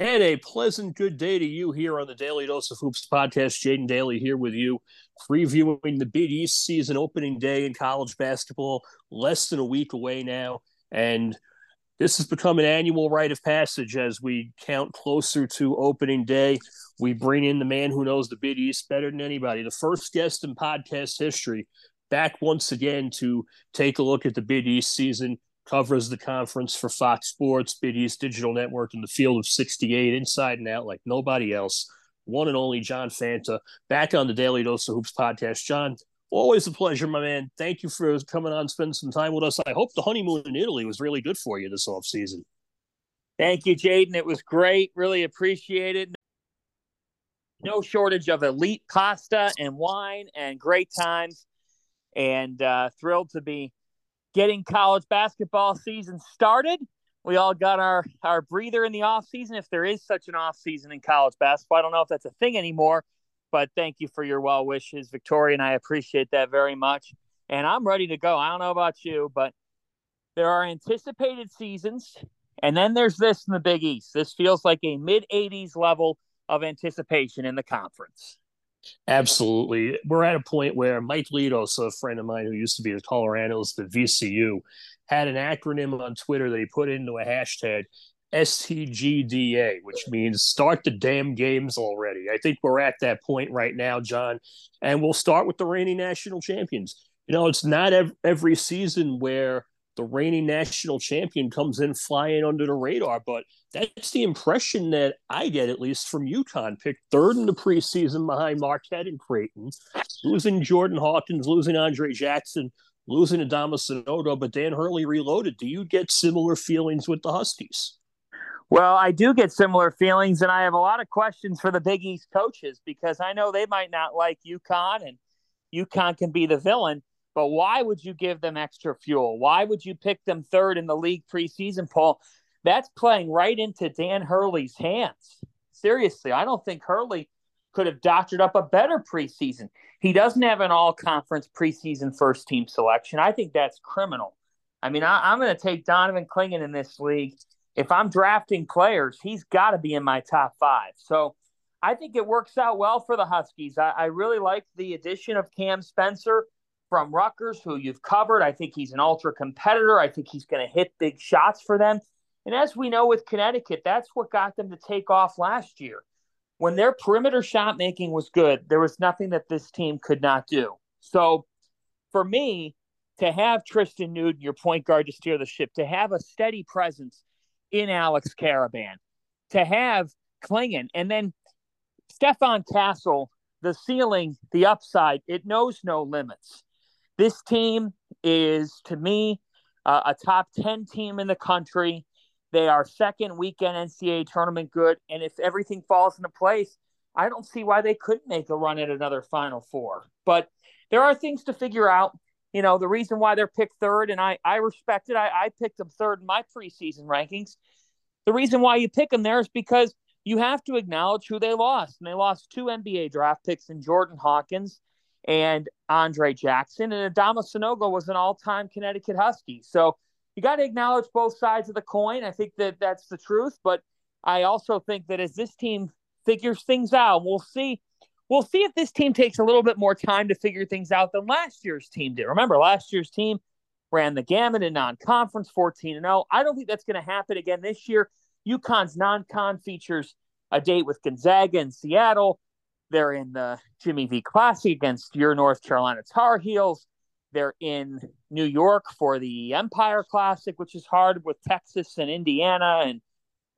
And a pleasant good day to you here on the Daly Dose of Hoops podcast. Jaden Daly here with you, previewing the Big East season opening day in college basketball, less than a week away now. And this has become an annual rite of passage as we count closer to opening day. We bring in the man who knows the Big East better than anybody, the first guest in podcast history, back once again to take a look at the Big East season covers the conference for Fox Sports, Big East Digital Network in the field of 68, inside and out like nobody else. One and only John Fanta, back on the Daly Dose of Hoops podcast. John, always a pleasure, my man. Thank you for coming on, spending some time with us. I hope the honeymoon in Italy was really good for you this off season. Thank you, Jaden. It was great. Really appreciate it. No shortage of elite pasta and wine and great times. And uh, thrilled to be getting college basketball season started. We all got our, our breather in the off season, if there is such an off season in college basketball. I don't know if that's a thing anymore, but thank you for your well wishes, Victoria, and I appreciate that very much. And I'm ready to go. I don't know about you, but there are anticipated seasons, and then there's this in the Big East. This feels like a mid 80s level of anticipation in the conference. Absolutely. We're at a point where Mike Litos, a friend of mine who used to be the color analyst at VCU, had an acronym on Twitter that he put into a hashtag STGDA, which means start the damn games already. I think we're at that point right now, John. And we'll start with the reigning national champions. You know, it's not ev- every season where the reigning national champion comes in flying under the radar. But that's the impression that I get, at least from UConn. Picked third in the preseason behind Marquette and Creighton, losing Jordan Hawkins, losing Andre Jackson, losing Adama Sanogo, but Dan Hurley reloaded. Do you get similar feelings with the Huskies? Well, I do get similar feelings, and I have a lot of questions for the Big East coaches because I know they might not like UConn, and UConn can be the villain. But why would you give them extra fuel? Why would you pick them third in the league preseason poll? That's playing right into Dan Hurley's hands. Seriously, I don't think Hurley could have doctored up a better preseason. He doesn't have an all conference preseason first team selection. I think that's criminal. I mean, I, am going to take Donovan Clingan in this league. If I'm drafting players, he's got to be in my top five. So I think it works out well for the Huskies. I, I really like the addition of Cam Spencer from Rutgers, who you've covered. I think he's an ultra competitor. I think he's going to hit big shots for them. And as we know with Connecticut, that's what got them to take off last year. When their perimeter shot making was good, there was nothing that this team could not do. So for me, to have Tristan Newton, your point guard, to steer the ship, to have a steady presence in Alex Karaban, to have Clingan, and then Stephon Castle, the ceiling, the upside, it knows no limits. This team is, to me, uh, a top 10 team in the country. They are second weekend NCAA tournament good. And if everything falls into place, I don't see why they couldn't make a run at another Final Four. But there are things to figure out. You know, the reason why they're picked third, and I, I respect it. I, I picked them third in my preseason rankings. The reason why you pick them there is because you have to acknowledge who they lost. And they lost two NBA draft picks in Jordan Hawkins and Andre Jackson. And Adama Sanogo was an all time Connecticut Husky. So you got to acknowledge both sides of the coin. I think that that's the truth. But I also think that as this team figures things out, we'll see. We'll see if this team takes a little bit more time to figure things out than last year's team did. Remember, last year's team ran the gamut in non-conference, 14 and 0. I don't think that's going to happen again this year. UConn's non-con features a date with Gonzaga and Seattle. They're in the Jimmy V Classic against your North Carolina Tar Heels. They're in New York for the Empire Classic, which is hard with Texas and Indiana and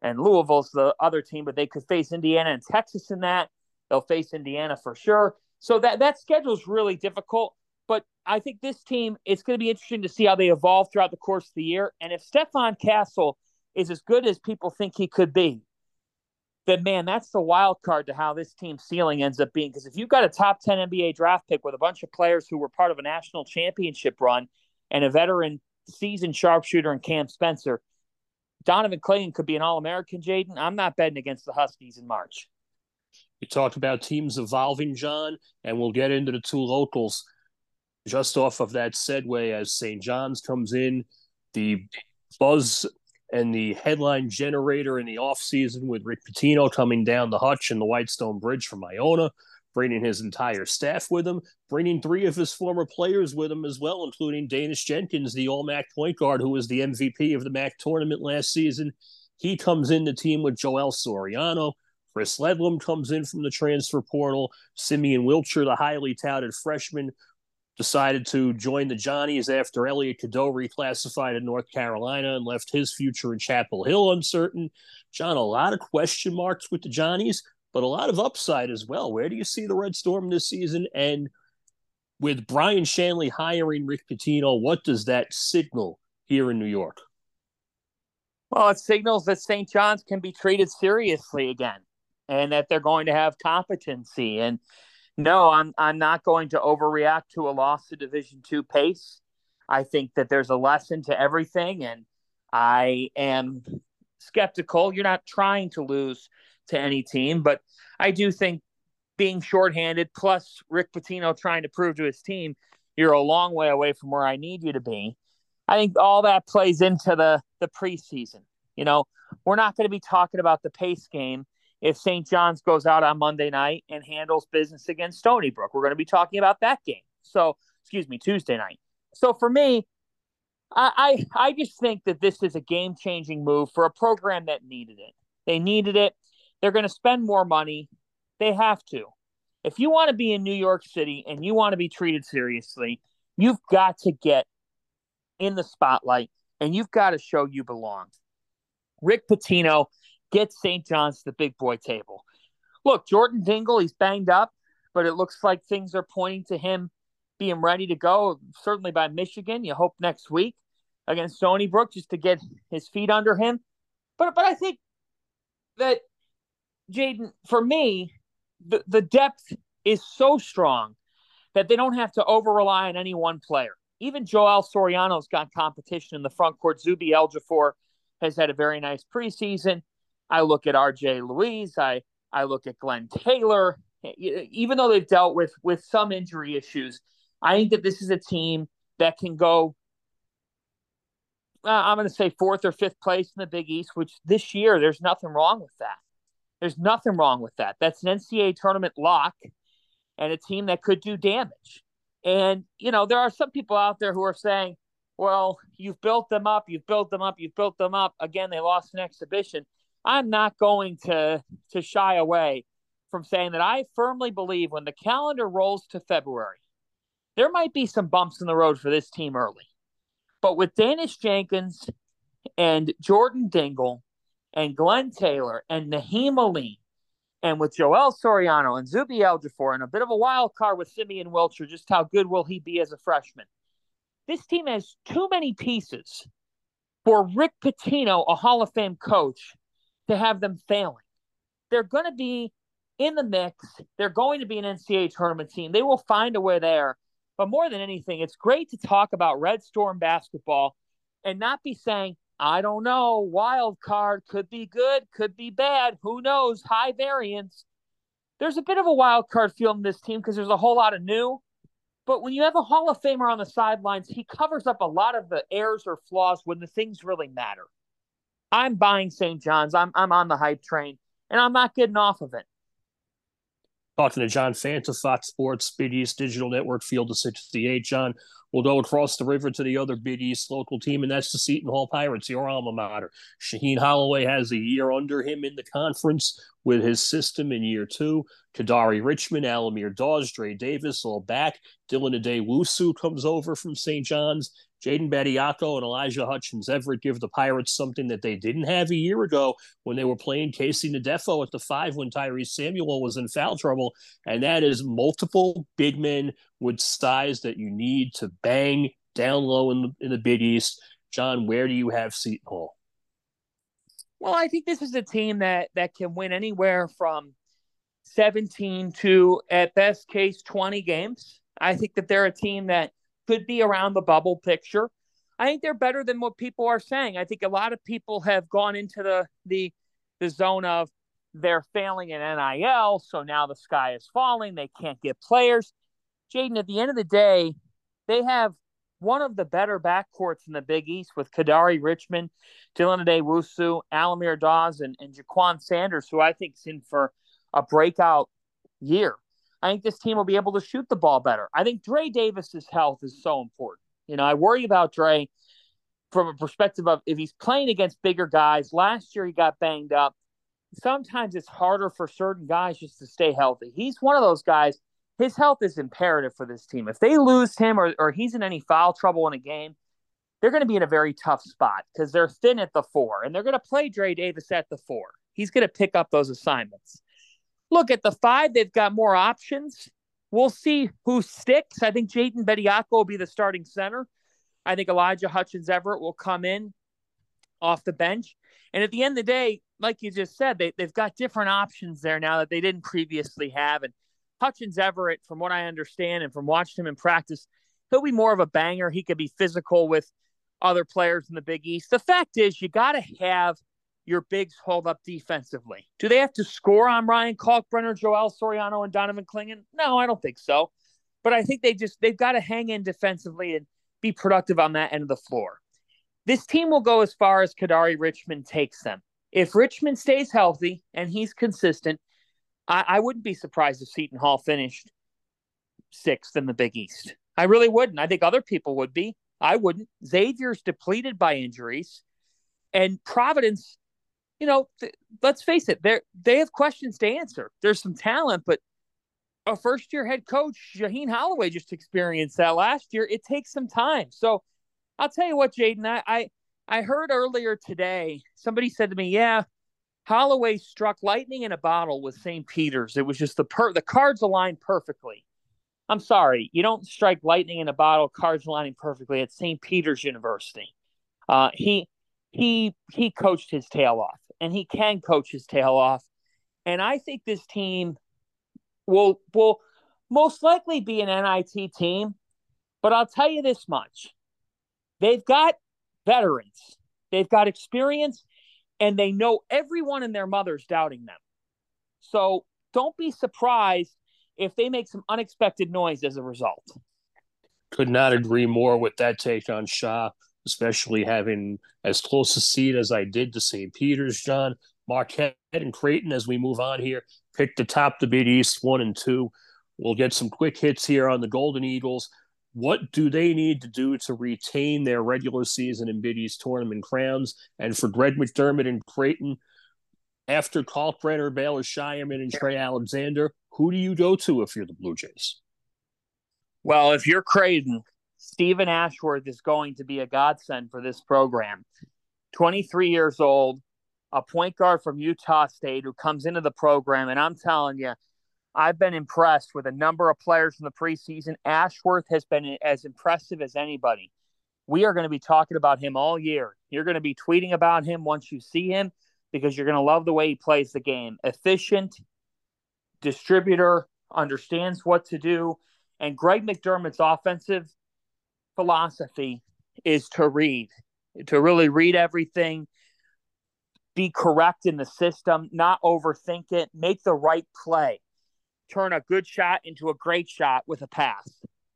and Louisville's the other team, but they could face Indiana and Texas in that. They'll face Indiana for sure. So that that schedule is really difficult. But I think this team, it's going to be interesting to see how they evolve throughout the course of the year. And if Stephon Castle is as good as people think he could be, then man, that's the wild card to how this team ceiling ends up being. Because if you've got a top 10 NBA draft pick with a bunch of players who were part of a national championship run and a veteran seasoned sharpshooter in Cam Spencer, Donovan Clingan could be an All American, Jaden. I'm not betting against the Huskies in March. We talked about teams evolving, John, and we'll get into the two locals just off of that segue as St. John's comes in. The buzz and the headline generator in the offseason with Rick Pitino coming down the hutch and the Whitestone Bridge from Iona, bringing his entire staff with him, bringing three of his former players with him as well, including Daniss Jenkins, the All MAAC point guard who was the MVP of the MAAC tournament last season. He comes in the team with Joel Soriano. Chris Ledlum comes in from the transfer portal. Simeon Wilcher, the highly touted freshman, decided to join the Johnnies after Elliot Cadeau reclassified in North Carolina and left his future in Chapel Hill uncertain. John, a lot of question marks with the Johnnies, but a lot of upside as well. Where do you see the Red Storm this season? And with Brian Shanley hiring Rick Pitino, what does that signal here in New York? Well, it signals that St. John's can be treated seriously again and that they're going to have competency. And no, I'm I'm not going to overreact to a loss to Division Two pace. I think that there's a lesson to everything, and I am skeptical. You're not trying to lose to any team, but I do think being shorthanded plus Rick Pitino trying to prove to his team you're a long way away from where I need you to be. I think all that plays into the the preseason. You know, we're not going to be talking about the pace game if St. John's goes out on Monday night and handles business against Stony Brook. We're going to be talking about that game. So, excuse me, Tuesday night. So for me, I I, I just think that this is a game changing move for a program that needed it. They needed it. They're going to spend more money. They have to. If you want to be in New York City and you want to be treated seriously, you've got to get in the spotlight and you've got to show you belong. Rick Pitino get St. John's to the big boy table. Look, Jordan Dingle, he's banged up, but it looks like things are pointing to him being ready to go, certainly by Michigan. You hope next week against Stony Brook just to get his feet under him. But but I think that Jaden, for me, the, the depth is so strong that they don't have to over rely on any one player. Even Joel Soriano's got competition in the front court. Zuby Ejiofor has had a very nice preseason. I look at RJ Luis. I I look at Glenn Taylor. Even though they've dealt with with some injury issues, I think that this is a team that can go. Uh, I'm going to say fourth or fifth place in the Big East, which this year there's nothing wrong with that. There's nothing wrong with that. That's an NCAA tournament lock, and a team that could do damage. And you know there are some people out there who are saying, "Well, you've built them up, you've built them up, you've built them up." Again, they lost an exhibition. I'm not going to to shy away from saying that I firmly believe when the calendar rolls to February, there might be some bumps in the road for this team early. But with Daniss Jenkins and Jordan Dingle and Glenn Taylor and Nahiem Alleyne and with Joel Soriano and Zuby Ejiofor and a bit of a wild card with Simeon Wilcher, just how good will he be as a freshman? This team has too many pieces for Rick Pitino, a Hall of Fame coach, to have them failing. They're going to be in the mix. They're going to be an NCAA tournament team. They will find a way there. But more than anything, it's great to talk about Red Storm basketball and not be saying, I don't know, wild card could be good, could be bad, who knows, high variance. There's a bit of a wild card feel in this team because there's a whole lot of new. But when you have a Hall of Famer on the sidelines, he covers up a lot of the errors or flaws when the things really matter. I'm buying St. John's. I'm I'm on the hype train, and I'm not getting off of it. Talking to John Fanta, Fox Sports, Big East Digital Network, Field of 68. John, we'll go across the river to the other Big East local team, and that's the Seton Hall Pirates, your alma mater. Shaheen Holloway has a year under him in the conference with his system in year two. Kadari Richmond, Al-Amir Dawes, Dre Davis all back. Dylan Addae-Wusu comes over from St. John's. Jaden Bediako and Elijah Hutchins Everett give the Pirates something that they didn't have a year ago when they were playing KC Ndefo at the five when Tyrese Samuel was in foul trouble. And that is multiple big men with size that you need to bang down low in the, in the Big East. John, where do you have Seton Hall? Well, I think this is a team that that can win anywhere from 17 to at best case 20 games. I think that they're a team that could be around the bubble picture. I think they're better than what people are saying. I think a lot of people have gone into the the the zone of they're failing in NIL, so now the sky is falling. They can't get players. Jaden, at the end of the day, they have one of the better backcourts in the Big East with Kadari Richmond, Dylan Addae-Wusu, Al-Amir Dawes, and, and Jaquan Sanders, who I think is in for a breakout year. I think this team will be able to shoot the ball better. I think Dre Davis's health is so important. You know, I worry about Dre from a perspective of if he's playing against bigger guys. Last year he got banged up. Sometimes it's harder for certain guys just to stay healthy. He's one of those guys. His health is imperative for this team. If they lose him or, or he's in any foul trouble in a game, they're going to be in a very tough spot because they're thin at the four and they're going to play Dre Davis at the four. He's going to pick up those assignments. Look at the five, they've got more options. We'll see who sticks. I think Jaden Bediako will be the starting center. I think Elijah Hutchins Everett will come in off the bench. And at the end of the day, like you just said, they, they've got different options there now that they didn't previously have. And Hutchins Everett, from what I understand and from watching him in practice, he'll be more of a banger. He could be physical with other players in the Big East. The fact is, you got to have your bigs hold up defensively? Do they have to score on Ryan Kalkbrenner, Joel Soriano, and Donovan Clingan? No, I don't think so. But I think they just they've got to hang in defensively and be productive on that end of the floor. This team will go as far as Kadari Richmond takes them. If Richmond stays healthy and he's consistent, I, I wouldn't be surprised if Seton Hall finished sixth in the Big East. I really wouldn't. I think other people would be. I wouldn't. Xavier's depleted by injuries, and Providence you know, th- let's face it, they they have questions to answer. There's some talent, but a first year head coach, Shaheen Holloway, just experienced that last year. It takes some time. So I'll tell you what, Jaden, I, I I heard earlier today somebody said to me, "Yeah, Holloway struck lightning in a bottle with St. Peter's. It was just the per the cards aligned perfectly." I'm sorry, you don't strike lightning in a bottle, cards aligning perfectly at St. Peter's University. Uh, he he he coached his tail off and he can coach his tail off. And I think this team will will most likely be an NIT team, but I'll tell you this much. They've got veterans. They've got experience and they know everyone and their mother's doubting them. So don't be surprised if they make some unexpected noise as a result. Could not agree more with that take on Shaw especially having as close a seat as I did to St. Peter's, John. Marquette and Creighton, as we move on here, picked the top the Big East one and two. We'll get some quick hits here on the Golden Eagles. What do they need to do to retain their regular season and Big East tournament crowns? And for Greg McDermott and Creighton, after Kalkbrenner, Baylor Scheierman, and Trey Alexander, who do you go to if you're the Blue Jays? Well, if you're Creighton, Steven Ashworth is going to be a godsend for this program. 23 years old, a point guard from Utah State who comes into the program. And I'm telling you, I've been impressed with a number of players in the preseason. Ashworth has been as impressive as anybody. We are going to be talking about him all year. You're going to be tweeting about him once you see him because you're going to love the way he plays the game. Efficient, distributor, understands what to do. And Greg McDermott's offensive philosophy is to read, to really read everything, be correct in the system, not overthink it, make the right play, turn a good shot into a great shot with a pass.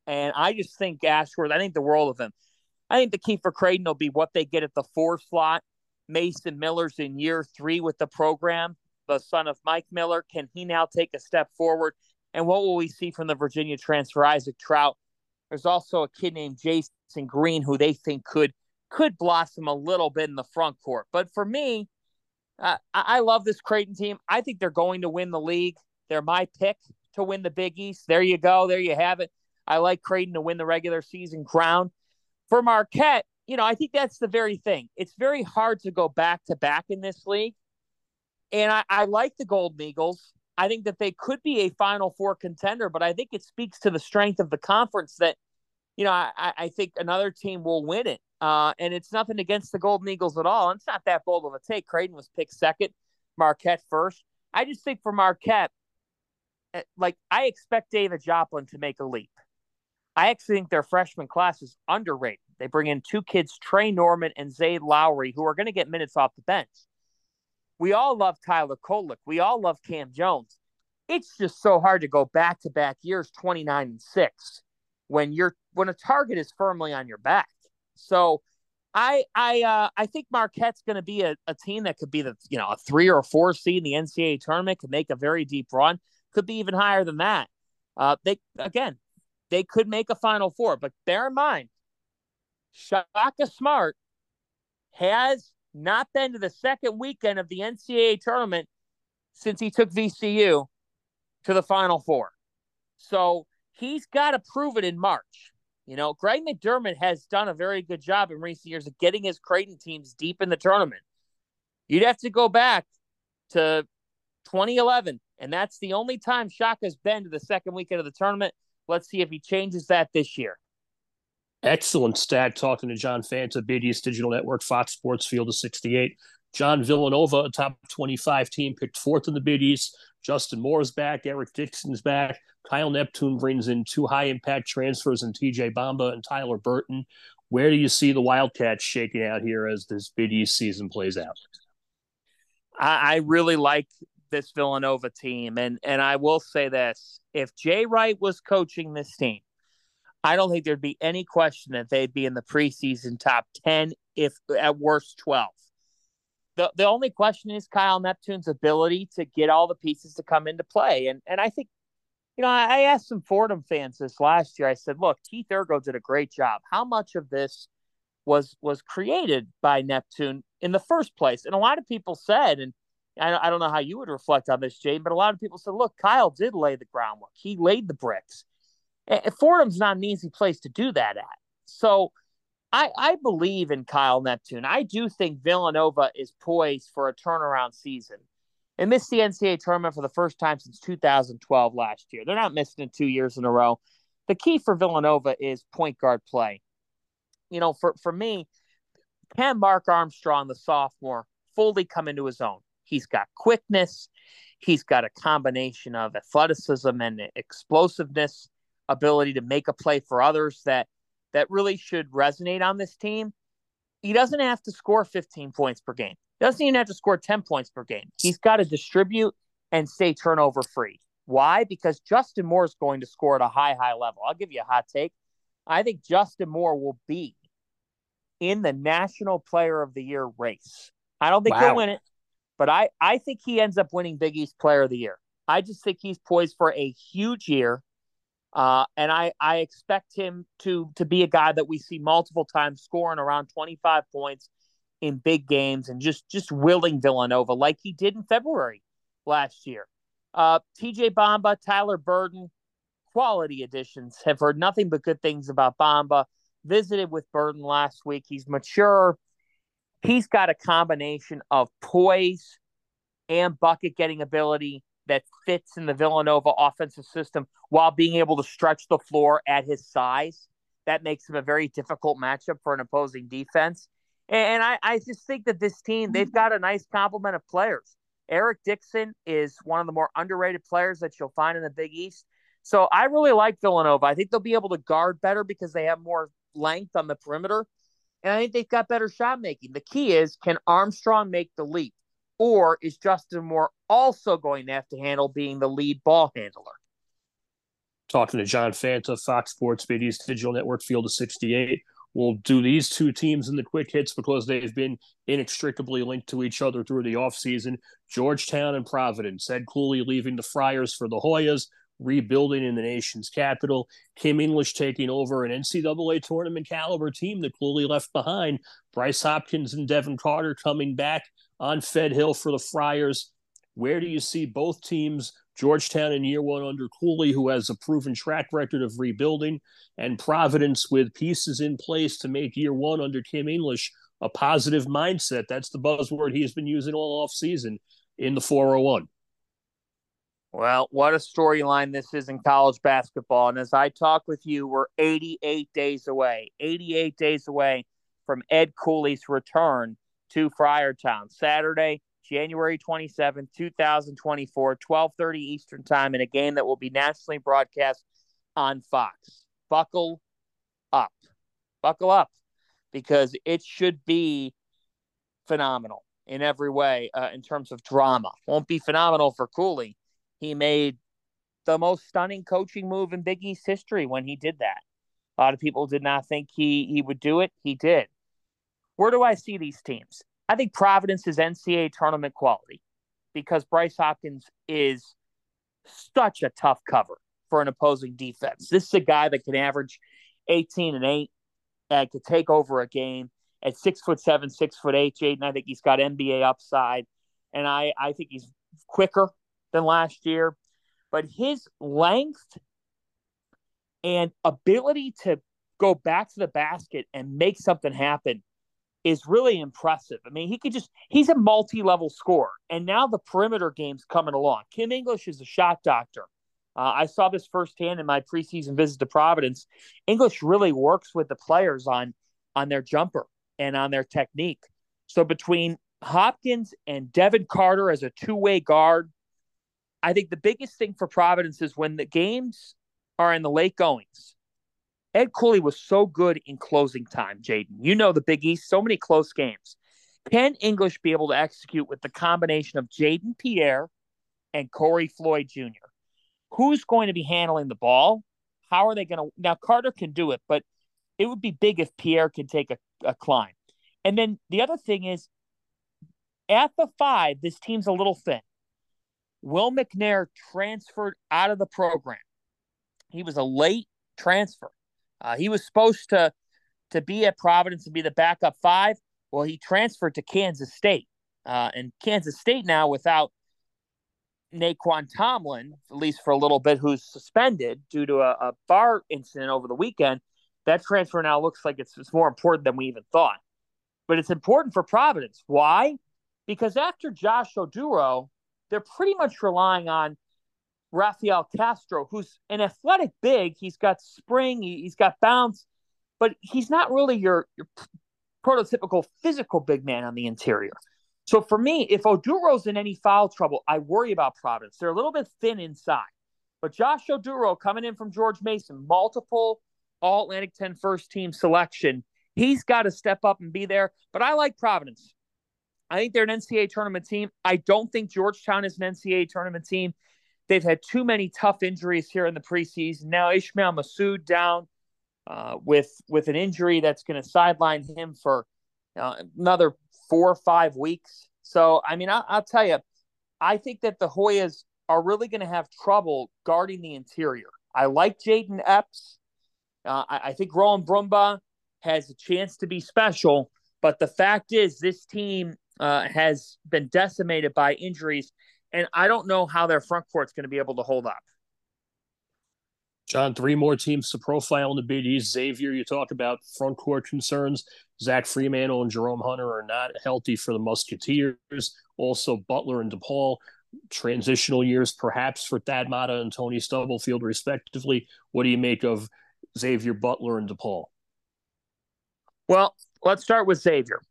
And I just think Ashworth, I think the world of him. I think the key for Creighton will be what they get at the four slot. Mason Miller's in year three with the program, the son of Mike Miller. Can he now take a step forward? And what will we see from the Virginia transfer, Isaac Traudt? There's also a kid named Jasen Green who they think could could blossom a little bit in the front court. But for me, uh, I love this Creighton team. I think they're going to win the league. They're my pick to win the Big East. There you go. There you have it. I like Creighton to win the regular season crown. For Marquette, you know, I think that's the very thing. It's very hard to go back to back in this league. And I, I like the Golden Eagles. I think that they could be a Final Four contender, but I think it speaks to the strength of the conference that, you know, I, I think another team will win it. Uh, and it's nothing against the Golden Eagles at all. It's not that bold of a take. Creighton was picked second, Marquette first. I just think for Marquette, eh, like I expect David Joplin to make a leap. I actually think their freshman class is underrated. They bring in two kids, Trey Norman and Zay Lowry, who are going to get minutes off the bench. We all love Tyler Kolek. We all love Cam Jones. It's just so hard to go back to back years, 29 and 6, when you're when a target is firmly on your back. So I I uh, I think Marquette's going to be a, a team that could be the you know a three or four seed in the NCAA tournament, could make a very deep run, could be even higher than that. Uh, they again, they could make a Final Four, but bear in mind, Shaka Smart has not been to the second weekend of the NCAA tournament since he took VCU to the Final Four. So he's got to prove it in March. You know, Greg McDermott has done a very good job in recent years of getting his Creighton teams deep in the tournament. You'd have to go back to 2011, and that's the only time Shaka's been to the second weekend of the tournament. Let's see if he changes that this year. Excellent stat talking to John Fanta, BDS Digital Network, Fox Sports Field of 68. John Villanova, a top 25 team, picked fourth in the Big East. Justin Moore's back. Eric Dixon's back. Kyle Neptune brings in two high impact transfers in TJ Bamba and Tyler Burton. Where do you see the Wildcats shaking out here as this Big East season plays out? I, I really like this Villanova team. And and I will say this if Jay Wright was coaching this team, I don't think there'd be any question that they'd be in the preseason top 10, if at worst 12. The, the only question is Kyle Neptune's ability to get all the pieces to come into play. And and I think, you know, I, I asked some Fordham fans this last year. I said, look, Keith Urgo did a great job. How much of this was was created by Neptune in the first place? And a lot of people said, and I, I don't know how you would reflect on this, Jane, but a lot of people said, look, Kyle did lay the groundwork. He laid the bricks. Fordham's not an easy place to do that at. So I, I believe in Kyle Neptune. I do think Villanova is poised for a turnaround season. They missed the NCAA tournament for the first time since 2012 last year. They're not missing it two years in a row. The key for Villanova is point guard play. You know, for, for me, can Mark Armstrong, the sophomore, fully come into his own? He's got quickness. He's got a combination of athleticism and explosiveness ability to make a play for others that that really should resonate on this team. He doesn't have to score 15 points per game. He Doesn't even have to score 10 points per game. He's got to distribute and stay turnover free. Why? Because Justin Moore is going to score at a high, high level. I'll give you a hot take. I think Justin Moore will be in the National Player of the Year race. I don't think wow. he'll win it, but I, I think he ends up winning Big East Player of the Year. I just think he's poised for a huge year. Uh, and I, I expect him to to be a guy that we see multiple times scoring around 25 points in big games and just just willing Villanova like he did in February last year. Uh, TJ Bamba, Tyler Burton, quality additions. Have heard nothing but good things about Bamba. Visited with Burton last week. He's mature. He's got a combination of poise and bucket getting ability that fits in the Villanova offensive system while being able to stretch the floor at his size. That makes him a very difficult matchup for an opposing defense. And I, I just think that this team, they've got a nice complement of players. Eric Dixon is one of the more underrated players that you'll find in the Big East. So I really like Villanova. I think they'll be able to guard better because they have more length on the perimeter. And I think they've got better shot making. The key is can Armstrong make the leap? Or is Justin Moore also going to have to handle being the lead ball handler? Talking to John Fanta, Fox Sports East Digital Network Field of 68. We'll do these two teams in the quick hits because they've been inextricably linked to each other through the offseason. Georgetown and Providence. Ed Cooley leaving the Friars for the Hoyas, rebuilding in the nation's capital. Kim English taking over an NCAA tournament caliber team that Cooley left behind. Bryce Hopkins and Devin Carter coming back on Fed Hill for the Friars. Where do you see both teams, Georgetown in year one under Cooley, who has a proven track record of rebuilding, and Providence with pieces in place to make year one under Kim English a positive mindset? That's the buzzword he has been using all off season in the 401. Well, what a storyline this is in college basketball. And as I talk with you, we're 88 days away, 88 days away from Ed Cooley's return to Friartown. Saturday, January 27, 2024, 12:30 Eastern Time in a game that will be nationally broadcast on Fox. Buckle up. Buckle up because it should be phenomenal in every way uh, in terms of drama. Won't be phenomenal for Cooley. He made the most stunning coaching move in Big East history when he did that. A lot of people did not think he he would do it. He did. Where do I see these teams? I think Providence is NCAA tournament quality because Bryce Hopkins is such a tough cover for an opposing defense. This is a guy that can average 18 and 8 and could take over a game at six foot seven, six foot eight, Jaden. I think he's got NBA upside. And I, I think he's quicker than last year. But his length and ability to go back to the basket and make something happen is really impressive. I mean, he could just, he's a multi level scorer. And now the perimeter game's coming along. Kim English is a shot doctor. Uh, I saw this firsthand in my preseason visit to Providence. English really works with the players on on their jumper and on their technique. So between Hopkins and Devin Carter as a two way guard, I think the biggest thing for Providence is when the games are in the late goings. Ed Cooley was so good in closing time, Jaden. You know the Big East, so many close games. Can English be able to execute with the combination of Jayden Pierre and Corey Floyd Jr.? Who's going to be handling the ball? How are they going to? Now, Carter can do it, but it would be big if Pierre can take a, a climb. And then the other thing is, at the five, this team's a little thin. Will McNair transferred out of the program. He was a late transfer. Uh, he was supposed to to be at Providence and be the backup five. Well, he transferred to Kansas State, uh, and Kansas State now without Nae'Qwan Tomlin, at least for a little bit, who's suspended due to a, a bar incident over the weekend. That transfer now looks like it's, it's more important than we even thought. But it's important for Providence. Why? Because after Josh Oduro, they're pretty much relying on Rafael Castro, who's an athletic big. He's got spring, he's got bounce, but he's not really your, your prototypical physical big man on the interior. So for me, if Oduro's in any foul trouble, I worry about Providence. They're a little bit thin inside. But Josh Oduro coming in from George Mason, multiple All Atlantic 10 first team selection, he's got to step up and be there. But I like Providence. I think they're an NCAA tournament team. I don't think Georgetown is an NCAA tournament team. They've had too many tough injuries here in the preseason. Now Ismael Massoud down uh, with with an injury that's going to sideline him for uh, another four or five weeks. So I mean, I, will tell you, I think that the Hoyas are really going to have trouble guarding the interior. I like Jayden Epps. Uh, I, I think Rowan Brumbaugh has a chance to be special, but the fact is, this team uh, has been decimated by injuries, and I don't know how their front court's going to be able to hold up. John, three more teams to profile in the Big East. Xavier, you talk about front court concerns. Zach Freemantle and Jerome Hunter are not healthy for the Musketeers. Also, Butler and DePaul, transitional years perhaps for Thad Matta and Tony Stubblefield, respectively. What do you make of Xavier Butler and DePaul? Well, let's start with Xavier.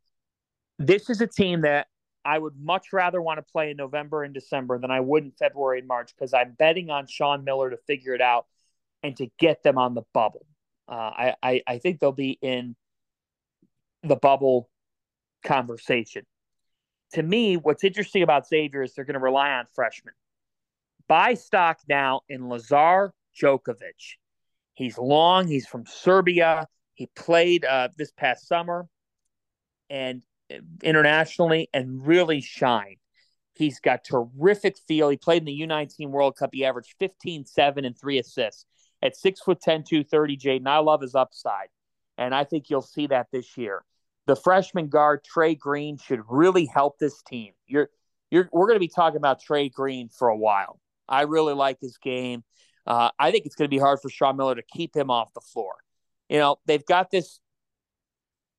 This is a team that I would much rather want to play in November and December than I would in February and March because I'm betting on Sean Miller to figure it out and to get them on the bubble. Uh, I, I, I think they'll be in the bubble conversation. To me, what's interesting about Xavier is they're going to rely on freshmen. Buy stock now in Lazar Djokovic. He's long. He's from Serbia. He played uh, this past summer and internationally and really shine. He's got terrific feel. He played in the U19 World Cup. He averaged 15, 7, and 3 assists at six foot 10, 230, Jaden. I love his upside. And I think you'll see that this year. The freshman guard, Trey Green, should really help this team. You're you're we're gonna be talking about Trey Green for a while. I really like his game. Uh, I think it's going to be hard for Sean Miller to keep him off the floor. You know, they've got this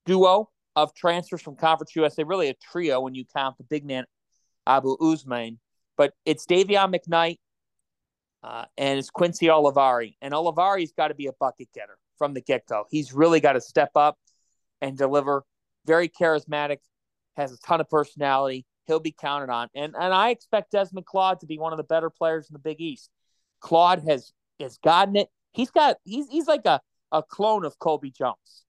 duo of transfers from Conference USA, really a trio when you count the big man Abou Ousmane. But it's Dayvion McKnight uh, and it's Quincy Olivari. And Olivari's got to be a bucket getter from the get go. He's really got to step up and deliver. Very charismatic, has a ton of personality. He'll be counted on. And and I expect Desmond Claude to be one of the better players in the Big East. Claude has has gotten it. He's got he's he's like a, a clone of Colby Jones.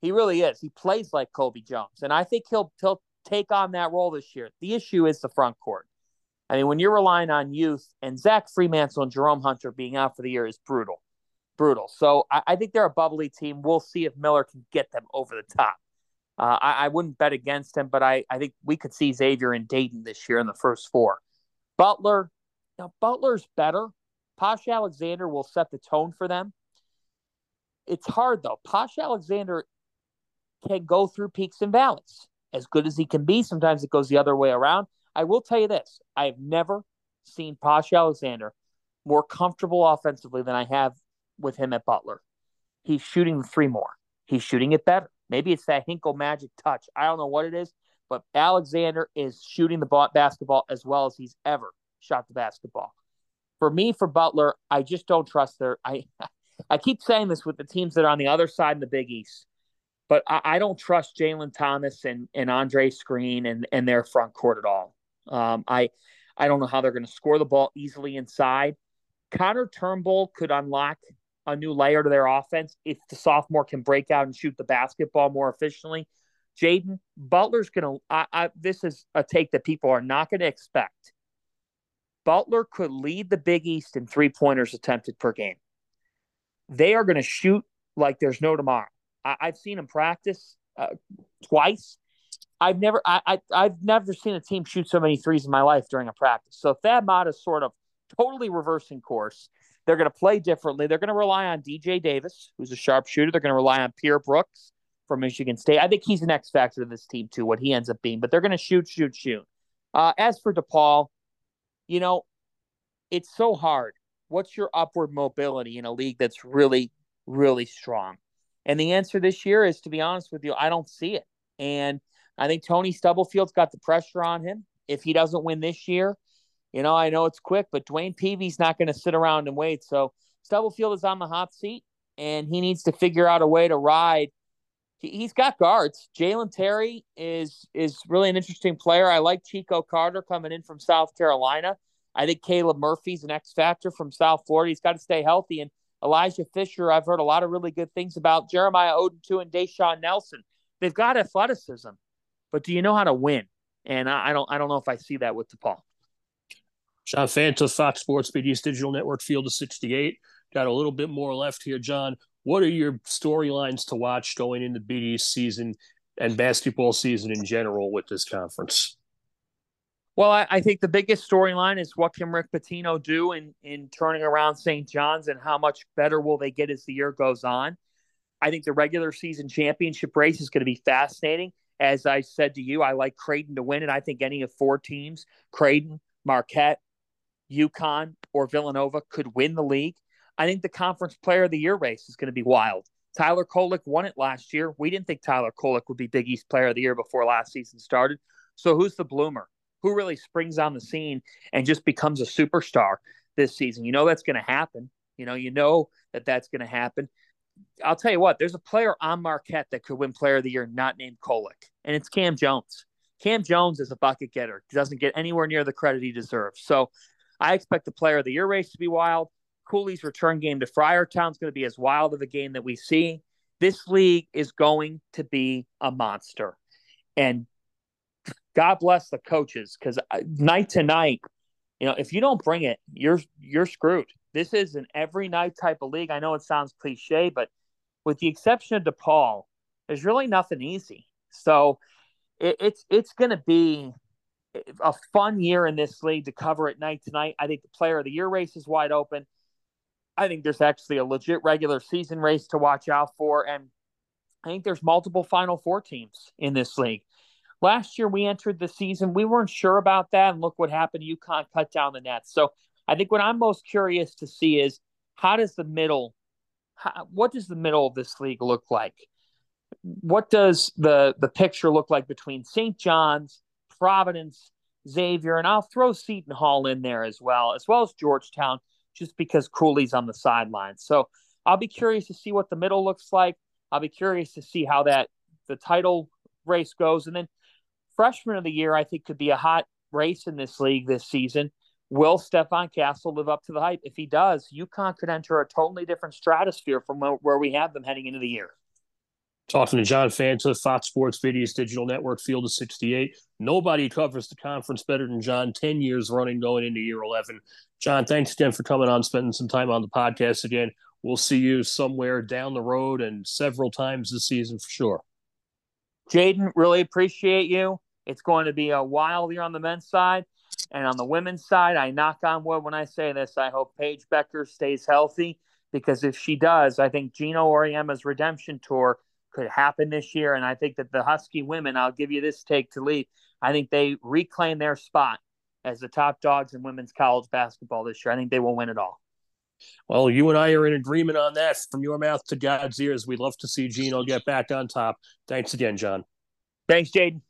He really is. He plays like Colby Jones. And I think he'll he'll take on that role this year. The issue is the front court. I mean, when you're relying on youth and Zach Freemantle and Jerome Hunter being out for the year is brutal. brutal. So I, I, think they're a bubbly team. We'll see if Miller can get them over the top. Uh, I, I, wouldn't bet against him, but I, I think we could see Xavier and Dayton this year in the first four. Butler, now Butler's better. Posh Alexander will set the tone for them. It's hard though. Posh Alexander can go through peaks and valleys. As good as he can be, sometimes it goes the other way around. I will tell you this I have never seen Posh Alexander more comfortable offensively than I have with him at Butler. He's shooting the three more. He's shooting it better. Maybe it's that Hinkle magic touch. I don't know what it is, but Alexander is shooting the basketball as well as he's ever shot the basketball. For me, for Butler, I just don't trust their. I I keep saying this with the teams that are on the other side in the Big East, but I, I don't trust Jalen Thomas and, and Andre Screen and, and their front court at all. Um, I I don't know how they're going to score the ball easily inside. Connor Turnbull could unlock a new layer to their offense if the sophomore can break out and shoot the basketball more efficiently. Jaden Butler's going to. This is a take that people are not going to expect. Butler could lead the Big East in three pointers attempted per game. They are going to shoot like there's no tomorrow. I, have seen them practice uh, twice. I've never, I, I, have never seen a team shoot so many threes in my life during a practice. So Thad Matta is sort of totally reversing course. They're going to play differently. They're going to rely on DJ Davis, who's a sharpshooter. They're going to rely on Pierre Brooks from Michigan State. I think he's an X factor to this team too. What he ends up being, but they're going to shoot, shoot, shoot. Uh, as for DePaul, you know, it's so hard. What's your upward mobility in a league that's really, really strong? And the answer this year is, to be honest with you, I don't see it. And I think Tony Stubblefield's got the pressure on him. If he doesn't win this year, you know, I know it's quick, but Dwayne Peevy's not going to sit around and wait. So Stubblefield is on the hot seat, and he needs to figure out a way to ride. He, has got guards. Jalen Terry is is really an interesting player. I like Chico Carter coming in from South Carolina. I think Caleb Murphy's an X factor from South Florida. He's got to stay healthy. And Elijah Fisher, I've heard a lot of really good things about. Jeremiah Oden too, and Deshaun Nelson. They've got athleticism, but do you know how to win? And I, I don't I don't know if I see that with DePaul. John Fanta, Fox Sports East Digital Network, Field of 68. Got a little bit more left here, John. What are your storylines to watch going into East season and basketball season in general with this conference? Well, I, I think the biggest storyline is what can Rick Pitino do in in turning around St. John's and how much better will they get as the year goes on. I think the regular season championship race is going to be fascinating. As I said to you, I like Creighton to win and I think any of four teams, Creighton, Marquette, UConn, or Villanova could win the league. I think the conference player of the year race is going to be wild. Tyler Kolek won it last year. We didn't think Tyler Kolek would be Big East player of the year before last season started. So who's the bloomer? Who really springs on the scene and just becomes a superstar this season? You know that's going to happen. You know, you know that that's going to happen. I'll tell you what, there's a player on Marquette that could win player of the year not named Kolek, and it's Cam Jones. Cam Jones is a bucket getter. He doesn't get anywhere near the credit he deserves. So I expect the player of the year race to be wild. Cooley's return game to Friartown is going to be as wild of a game that we see. This league is going to be a monster. And God bless the coaches because night to night, you know, if you don't bring it, you're you're screwed. This is an every night type of league. I know it sounds cliche, but with the exception of DePaul, there's really nothing easy. So it, it's it's going to be a fun year in this league to cover at night tonight. I think the player of the year race is wide open. I think there's actually a legit regular season race to watch out for. And I think there's multiple Final Four teams in this league. Last year, we entered the season, we weren't sure about that. And look what happened. UConn cut down the nets. So I think what I'm most curious to see is how does the middle, how, what does the middle of this league look like? What does the the picture look like between St. John's, Providence, Xavier, and I'll throw Seton Hall in there as well, as well as Georgetown, just because Cooley's on the sidelines. So I'll be curious to see what the middle looks like. I'll be curious to see how that the title race goes, and then freshman of the year, I think could be a hot race in this league this season. Will Stephon Castle live up to the hype? If he does, UConn could enter a totally different stratosphere from where we have them heading into the year. Talking to John Fanta, Fox Sports East Digital Network, Field of 68. Nobody covers the conference better than John, 10 years running going into year 11. John, thanks again for coming on, spending some time on the podcast again. we'll see you somewhere down the road and several times this season for sure. Jaden, really appreciate you. It's going to be a wild year on the men's side. And on the women's side, I knock on wood when I say this. I hope Paige Bueckers stays healthy because if she does, I think Gino Auriemma's redemption tour could happen this year. And I think that the Husky women, I'll give you this take to lead. I think they reclaim their spot as the top dogs in women's college basketball this year. I think they will win it all. Well, you and I are in agreement on that. From your mouth to God's ears, we'd love to see Gino get back on top. Thanks again, John. Thanks, Jaden.